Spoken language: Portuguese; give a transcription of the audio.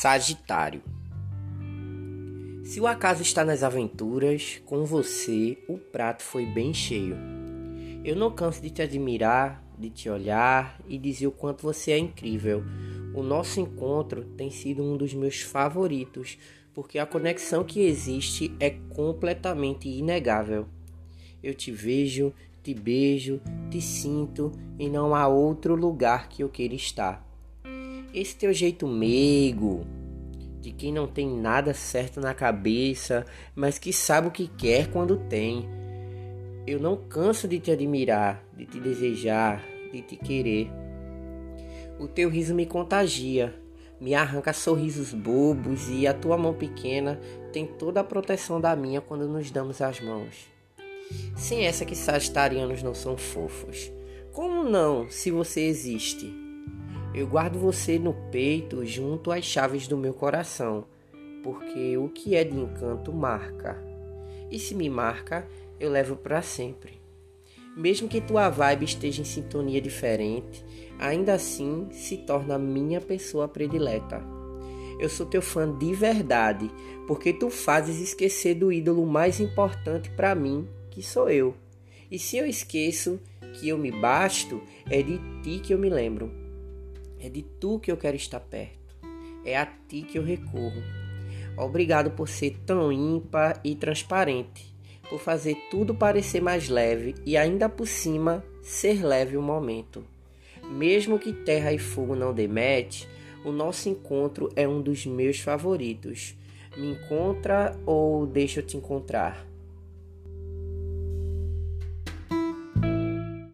Sagitário. Se o acaso está nas aventuras, com você o prato foi bem cheio. Eu não canso de te admirar, de te olhar e dizer o quanto você é incrível. O nosso encontro tem sido um dos meus favoritos, porque a conexão que existe é completamente inegável. Eu te vejo, te beijo, te sinto e não há outro lugar que eu queira estar. Esse teu jeito meigo, de quem não tem nada certo na cabeça, mas que sabe o que quer quando tem. Eu não canso de te admirar, de te desejar, de te querer. O teu riso me contagia, me arranca sorrisos bobos e a tua mão pequena tem toda a proteção da minha quando nos damos as mãos. Sem essa que sagitarianos não são fofos. Como não, se você existe? Eu guardo você no peito junto às chaves do meu coração, porque o que é de encanto marca. E se me marca, eu levo para sempre. Mesmo que tua vibe esteja em sintonia diferente, ainda assim se torna minha pessoa predileta. Eu sou teu fã de verdade, porque tu fazes esquecer do ídolo mais importante para mim, que sou eu. E se eu esqueço que eu me basto, é de ti que eu me lembro. É de tu que eu quero estar perto. É a ti que eu recorro. Obrigado por ser tão ímpar e transparente, por fazer tudo parecer mais leve e ainda por cima ser leve o momento. Mesmo que terra e fogo não demete, o nosso encontro é um dos meus favoritos. Me encontra ou deixa eu te encontrar?